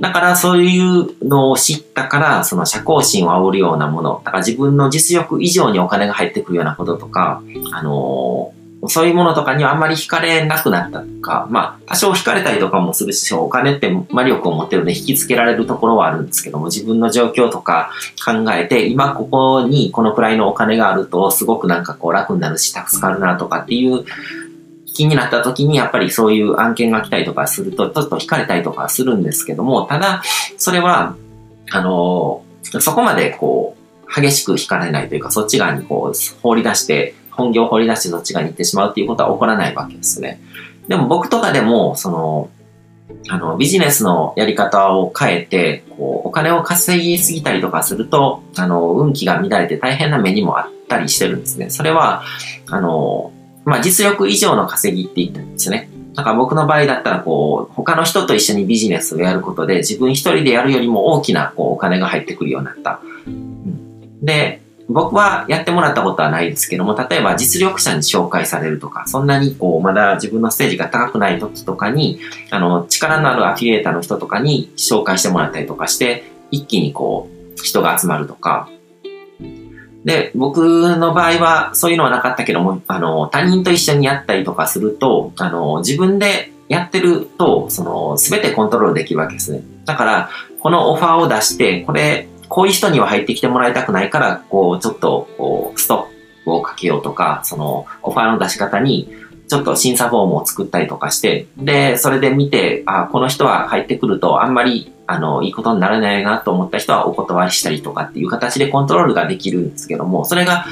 だからそういうのを知ったから、その社交心を煽るようなもの、だから自分の実力以上にお金が入ってくるようなこととか、あのー、そういうものとかにはあんまり惹かれなくなったとか、まあ、多少惹かれたりとかもするし、お金って魔力を持ってるので引きつけられるところはあるんですけども、自分の状況とか考えて、今ここにこのくらいのお金があると、すごくなんかこう楽になるし、助かるなとかっていう気になった時にやっぱりそういう案件が来たりとかすると、ちょっと惹かれたりとかするんですけども、ただ、それは、あの、そこまでこう、激しく惹かれないというか、そっち側にこう、放り出して、本業を放り出してそっち側に行ってしまうっていうことは起こらないわけですね。でも僕とかでも、その、あの、ビジネスのやり方を変えて、こう、お金を稼ぎすぎたりとかすると、あの、運気が乱れて大変な目にもあったりしてるんですね。それは、あの、まあ実力以上の稼ぎって言ったんですね。だか僕の場合だったらこう、他の人と一緒にビジネスをやることで自分一人でやるよりも大きなこうお金が入ってくるようになった。うん、で、僕はやってもらったことはないですけども、例えば実力者に紹介されるとか、そんなにこう、まだ自分のステージが高くない時とかに、あの、力のあるアフィリエーターの人とかに紹介してもらったりとかして、一気にこう、人が集まるとか、で、僕の場合はそういうのはなかったけども、あの、他人と一緒にやったりとかすると、あの、自分でやってると、その、すべてコントロールできるわけですね。だから、このオファーを出して、これ、こういう人には入ってきてもらいたくないから、こう、ちょっと、こう、ストップをかけようとか、その、オファーの出し方に、ちょっと審査フォームを作ったりとかして、で、それで見て、あ、この人は入ってくると、あんまりあの、いいことにならないなと思った人はお断りしたりとかっていう形でコントロールができるんですけども、それが、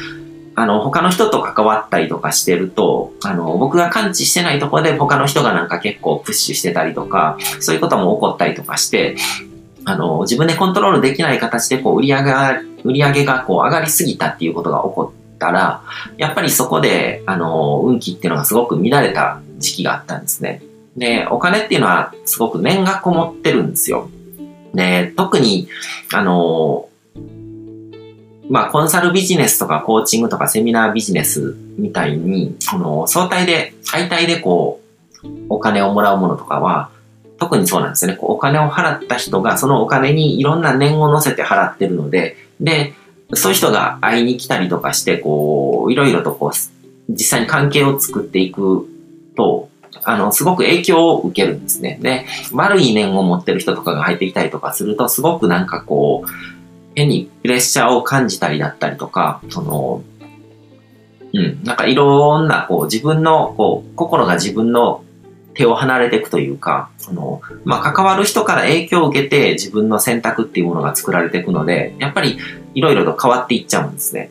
あの、他の人と関わったりとかしてると、あの、僕が感知してないところで他の人がなんか結構プッシュしてたりとか、そういうことも起こったりとかして、あの、自分でコントロールできない形でこう、売り上げが、売り上げがこう、上がりすぎたっていうことが起こってたら、やっぱりそこで、あの、運気っていうのがすごく乱れた時期があったんですね。で、お金っていうのはすごく念がこもってるんですよ。で、特に、あの、まあ、コンサルビジネスとかコーチングとかセミナービジネスみたいに、この、相対で、相対でこう、お金をもらうものとかは、特にそうなんですよね。こうお金を払った人が、そのお金にいろんな念を乗せて払ってるので、で、そういう人が会いに来たりとかして、こう、いろいろとこう、実際に関係を作っていくと、あの、すごく影響を受けるんですね。で、悪い念を持ってる人とかが入ってきたりとかすると、すごくなんかこう、変にプレッシャーを感じたりだったりとか、その、うん、なんかいろんな、こう、自分の、こう、心が自分の手を離れていくというか、その、まあ、関わる人から影響を受けて自分の選択っていうものが作られていくので、やっぱりいろいろと変わっていっちゃうんですね。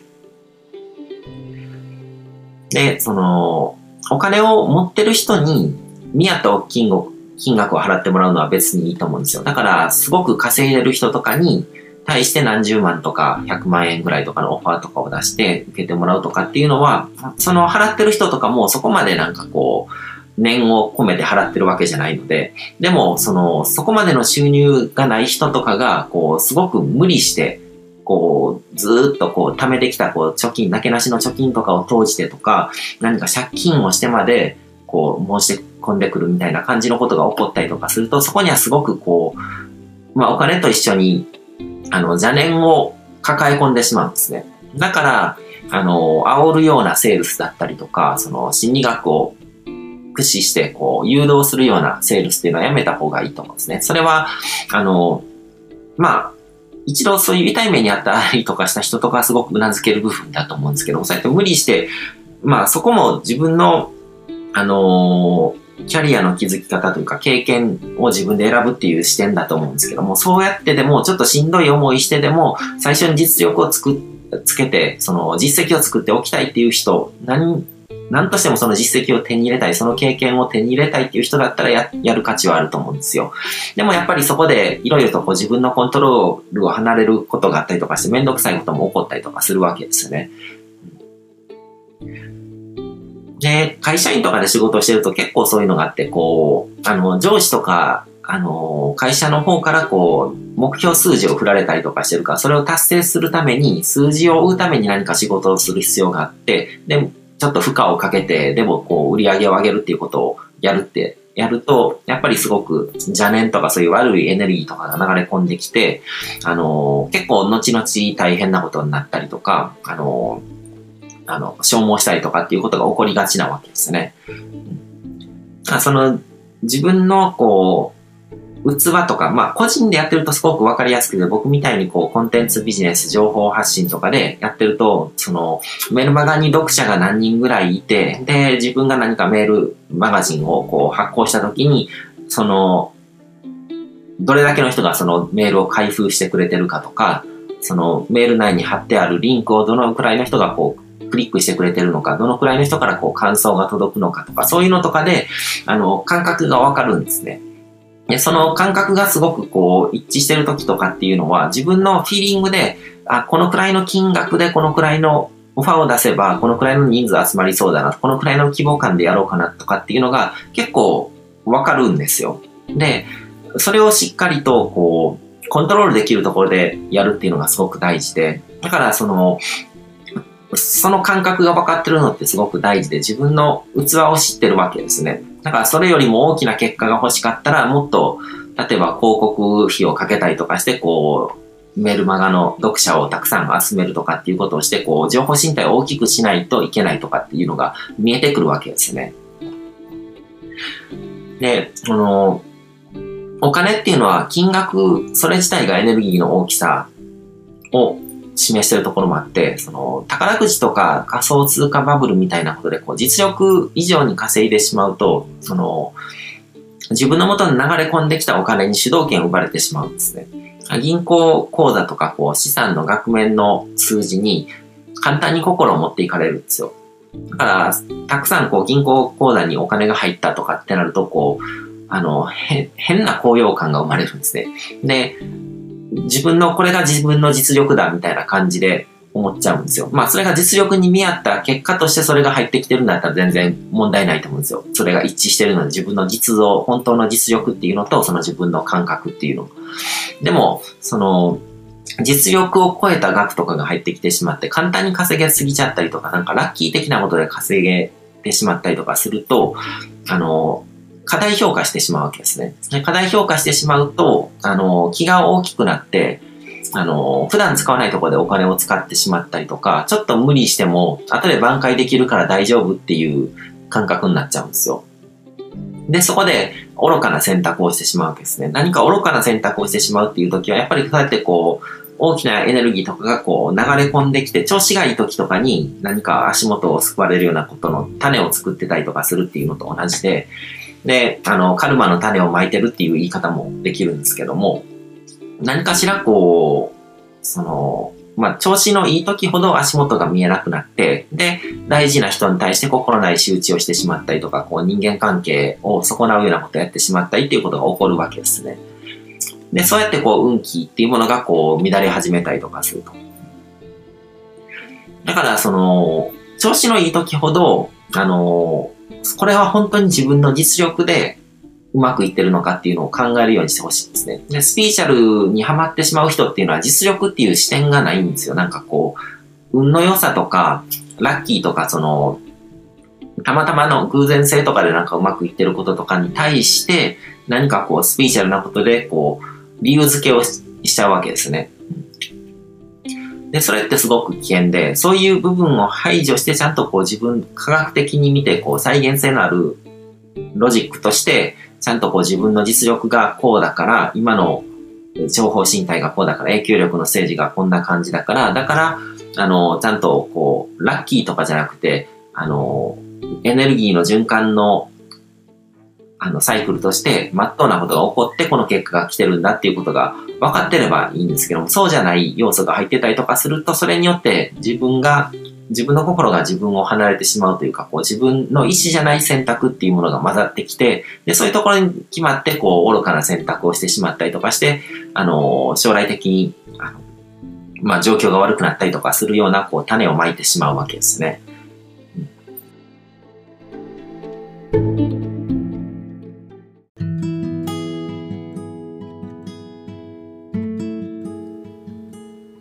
で、その、お金を持ってる人に、見合った金額金額を払ってもらうのは別にいいと思うんですよ。だから、すごく稼いでる人とかに対して何十万とか100万円ぐらいとかのオファーとかを出して受けてもらうとかっていうのは、その払ってる人とかもそこまでなんかこう、念を込めて払ってるわけじゃないので、でも、その、そこまでの収入がない人とかが、こう、すごく無理して、こう、ずっとこう、貯めてきた、こう、貯金、なけなしの貯金とかを投じてとか、何か借金をしてまで、こう、申し込んでくるみたいな感じのことが起こったりとかすると、そこにはすごくこう、まあ、お金と一緒に、あの、邪念を抱え込んでしまうんですね。だから、あの、煽るようなセールスだったりとか、その、心理学を駆使して、こう、誘導するようなセールスっていうのはやめた方がいいと思うんですね。それは、あの、まあ、一度そういう痛い目にあったりとかした人とかすごく頷ける部分だと思うんですけど、そうやって無理して、まあそこも自分の、あのー、キャリアの築き方というか経験を自分で選ぶっていう視点だと思うんですけども、そうやってでもちょっとしんどい思いしてでも最初に実力をつく、つけて、その実績を作っておきたいっていう人、何、何としてもその実績を手に入れたい、その経験を手に入れたいっていう人だったらややる価値はあると思うんですよ。でもやっぱりそこでいろいろとこう自分のコントロールを離れることがあったりとかしてめんどくさいことも起こったりとかするわけですよね。で、会社員とかで仕事をしてると結構そういうのがあって、こう、あの、上司とか、あの、会社の方からこう、目標数字を振られたりとかしてるから、それを達成するために、数字を追うために何か仕事をする必要があって、で、ちょっと負荷をかけて、でもこう、売り上げを上げるっていうことをやるって、やると、やっぱりすごく邪念とかそういう悪いエネルギーとかが流れ込んできて、あの、結構後々大変なことになったりとか、あの、あの、消耗したりとかっていうことが起こりがちなわけですね。その、自分のこう、器とか、まあ個人でやってるとすごくわかりやすくて、僕みたいにこうコンテンツビジネス、情報発信とかでやってると、そのメールマガに読者が何人ぐらいいて、で、自分が何かメールマガジンをこう発行した時に、その、どれだけの人がそのメールを開封してくれてるかとか、そのメール内に貼ってあるリンクをどのくらいの人がこうクリックしてくれてるのか、どのくらいの人からこう感想が届くのかとか、そういうのとかで、あの、感覚がわかるんですね。で、その感覚がすごくこう一致してる時とかっていうのは自分のフィーリングで、あ、このくらいの金額でこのくらいのオファーを出せばこのくらいの人数集まりそうだな、このくらいの規模感でやろうかなとかっていうのが結構わかるんですよ。で、それをしっかりとこう、コントロールできるところでやるっていうのがすごく大事で、だからその、その感覚が分かってるのってすごく大事で、自分の器を知ってるわけですね。だからそれよりも大きな結果が欲しかったら、もっと、例えば広告費をかけたりとかして、こう、メルマガの読者をたくさん集めるとかっていうことをして、こう、情報身体を大きくしないといけないとかっていうのが見えてくるわけですね。で、この、お金っていうのは金額、それ自体がエネルギーの大きさを示してるところもあって、その、宝くじとか仮想通貨バブルみたいなことで、こう、実力以上に稼いでしまうと、その、自分の元に流れ込んできたお金に主導権を奪われてしまうんですね。銀行口座とか、こう、資産の額面の数字に、簡単に心を持っていかれるんですよ。だから、たくさんこう、銀行口座にお金が入ったとかってなると、こう、あの、変な高揚感が生まれるんですね。で、自分の、これが自分の実力だみたいな感じで思っちゃうんですよ。まあそれが実力に見合った結果としてそれが入ってきてるんだったら全然問題ないと思うんですよ。それが一致してるので自分の実像、本当の実力っていうのとその自分の感覚っていうの。でも、その、実力を超えた額とかが入ってきてしまって簡単に稼げすぎちゃったりとかなんかラッキー的なことで稼げてしまったりとかすると、あの、過大評価してしまうわけですね。過大評価してしまうと、あの、気が大きくなって、あの、普段使わないところでお金を使ってしまったりとか、ちょっと無理しても、後で挽回できるから大丈夫っていう感覚になっちゃうんですよ。で、そこで愚かな選択をしてしまうわけですね。何か愚かな選択をしてしまうっていう時は、やっぱりそうやってこう、大きなエネルギーとかがこう流れ込んできて、調子がいい時とかに何か足元を救われるようなことの種を作ってたりとかするっていうのと同じで、で、あの、カルマの種をまいてるっていう言い方もできるんですけども、何かしらこう、その、まあ、調子のいい時ほど足元が見えなくなって、で、大事な人に対して心ない仕打ちをしてしまったりとか、こう人間関係を損なうようなことをやってしまったりっていうことが起こるわけですね。で、そうやってこう運気っていうものがこう乱れ始めたりとかすると。だからその、調子のいい時ほど、あの、これは本当に自分の実力でうまくいってるのかっていうのを考えるようにしてほしいんですね。で、スピーチャルにハマってしまう人っていうのは実力っていう視点がないんですよ。なんかこう、運の良さとか、ラッキーとか、その、たまたまの偶然性とかでなんかうまくいってることとかに対して、何かこう、スピーチャルなことで、こう、理由付けをしちゃうわけですね。で、それってすごく危険で、そういう部分を排除してちゃんとこう自分、科学的に見てこう再現性のあるロジックとして、ちゃんとこう自分の実力がこうだから、今の情報身体がこうだから、影響力の政治がこんな感じだから、だから、あの、ちゃんとこう、ラッキーとかじゃなくて、あの、エネルギーの循環のあの、サイクルとして、まっとうなことが起こって、この結果が来てるんだっていうことが分かってればいいんですけども、そうじゃない要素が入ってたりとかすると、それによって自分が、自分の心が自分を離れてしまうというか、こう自分の意思じゃない選択っていうものが混ざってきて、で、そういうところに決まって、こう、愚かな選択をしてしまったりとかして、あの、将来的に、あの、まあ、状況が悪くなったりとかするような、こう、種をまいてしまうわけですね。